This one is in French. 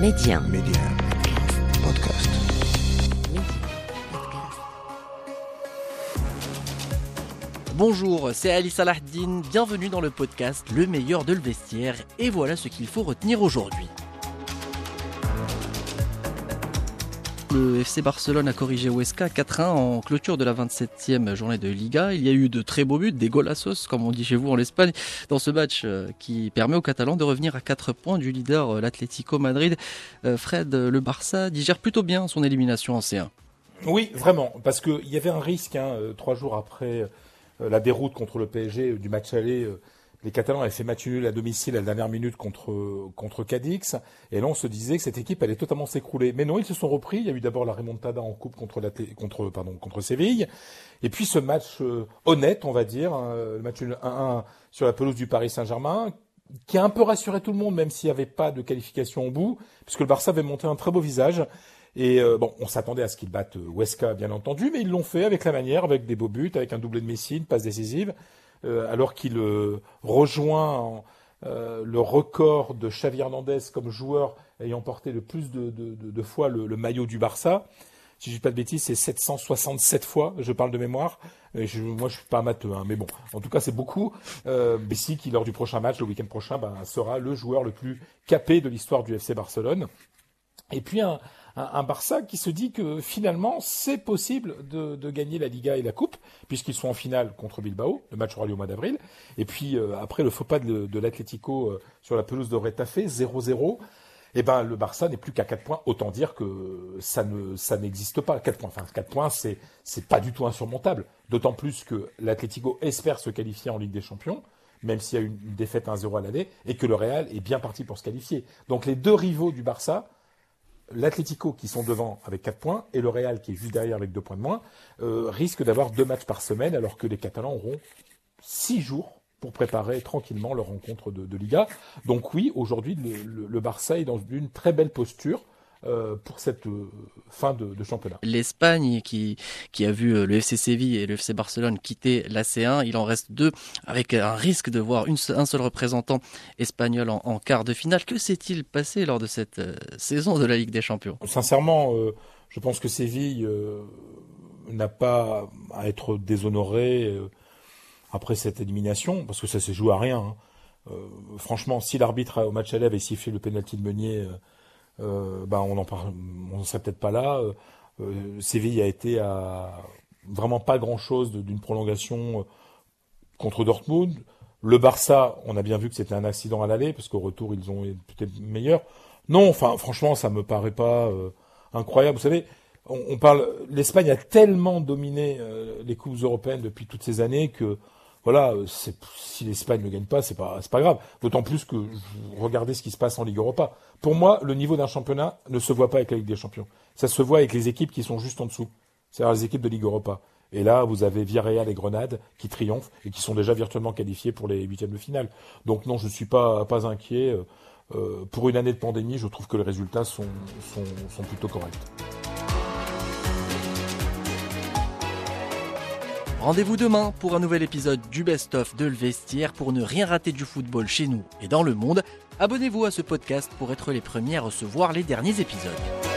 Média. Média. Podcast. Bonjour, c'est Ali Salahdine, bienvenue dans le podcast Le meilleur de le vestiaire et voilà ce qu'il faut retenir aujourd'hui. Le FC Barcelone a corrigé Huesca 4-1 en clôture de la 27e journée de Liga. Il y a eu de très beaux buts, des golazos, comme on dit chez vous en Espagne, dans ce match euh, qui permet aux Catalans de revenir à 4 points du leader, euh, l'Atlético Madrid. Euh, Fred, le Barça digère plutôt bien son élimination en C1. Oui, vraiment, parce qu'il y avait un risque, hein, trois jours après la déroute contre le PSG du match aller les Catalans avaient fait match nul à domicile à la dernière minute contre, contre Cadix. Et là, on se disait que cette équipe allait totalement s'écrouler. Mais non, ils se sont repris. Il y a eu d'abord la remontada en coupe contre, contre, pardon, contre Séville. Et puis ce match euh, honnête, on va dire, hein, le match 1-1 sur la pelouse du Paris Saint-Germain, qui a un peu rassuré tout le monde, même s'il n'y avait pas de qualification au bout, puisque le Barça avait monté un très beau visage. Et euh, bon, on s'attendait à ce qu'ils battent Huesca, bien entendu, mais ils l'ont fait avec la manière, avec des beaux buts, avec un doublé de Messi, une passe décisive. Euh, alors qu'il euh, rejoint euh, le record de Xavi Hernandez comme joueur ayant porté le plus de, fois le, maillot du Barça. Si je dis pas de bêtises, c'est 767 fois, je parle de mémoire. Et je, moi, je suis pas amateur, hein, mais bon, en tout cas, c'est beaucoup. Euh, qui lors du prochain match, le week-end prochain, ben, sera le joueur le plus capé de l'histoire du FC Barcelone. Et puis un, un, Barça qui se dit que finalement c'est possible de, de, gagner la Liga et la Coupe puisqu'ils sont en finale contre Bilbao. Le match aura lieu au mois d'avril. Et puis euh, après le faux pas de, de l'Atlético euh, sur la pelouse de Retafe, 0-0. Eh ben le Barça n'est plus qu'à 4 points. Autant dire que ça ne ça n'existe pas. 4 points. Enfin 4 points c'est c'est pas du tout insurmontable. D'autant plus que l'Atlético espère se qualifier en Ligue des Champions même s'il y a une défaite 1-0 à l'aller, et que le Real est bien parti pour se qualifier. Donc les deux rivaux du Barça l'Atlético qui sont devant avec 4 points et le Real qui est juste derrière avec 2 points de moins euh, risquent d'avoir deux matchs par semaine alors que les Catalans auront 6 jours pour préparer tranquillement leur rencontre de, Liga. Donc oui, aujourd'hui le, Barça est dans une très belle posture. Euh, pour cette euh, fin de, championnat. L'Espagne qui, qui a vu euh, le FC Séville et le FC Barcelone quitter la C1, il en reste deux avec un risque de voir une, un seul représentant espagnol en, quart de finale. Que s'est-il passé lors de cette saison de la Ligue des Champions? Sincèrement, je pense que Séville n'a pas à être déshonoré après cette élimination, parce que ça s'est joué à rien. Hein. franchement, si l'arbitre au match aller avait sifflé le pénalty de Meunier bah, on en parle, on serait peut-être pas là. Euh, euh, Séville a été à vraiment pas grand-chose d'une prolongation contre Dortmund. Le Barça, on a bien vu que c'était un accident à l'aller, parce qu'au retour, ils ont peut-être. Non, enfin, franchement, ça me paraît pas incroyable. Vous savez, on, parle, l'Espagne a tellement dominé les coupes européennes depuis toutes ces années que voilà, si l'Espagne ne gagne pas, c'est pas pas grave. D'autant plus que regardez ce qui se passe en Ligue Europa. Pour moi, le niveau d'un championnat ne se voit pas avec la Ligue des Champions. Ça se voit avec les équipes qui sont juste en dessous. C'est-à-dire les équipes de Ligue Europa. Et là, vous avez Villarreal et Grenade qui triomphent et qui sont déjà virtuellement qualifiés pour les huitièmes de finale. Donc non, je ne suis pas inquiet. Euh, euh, pour une année de pandémie, je trouve que les résultats sont plutôt corrects. Rendez-vous demain pour un nouvel épisode du Best-of de Le Vestiaire pour ne rien rater du football chez nous et dans le monde. Abonnez-vous à ce podcast pour être les premiers à recevoir les derniers épisodes.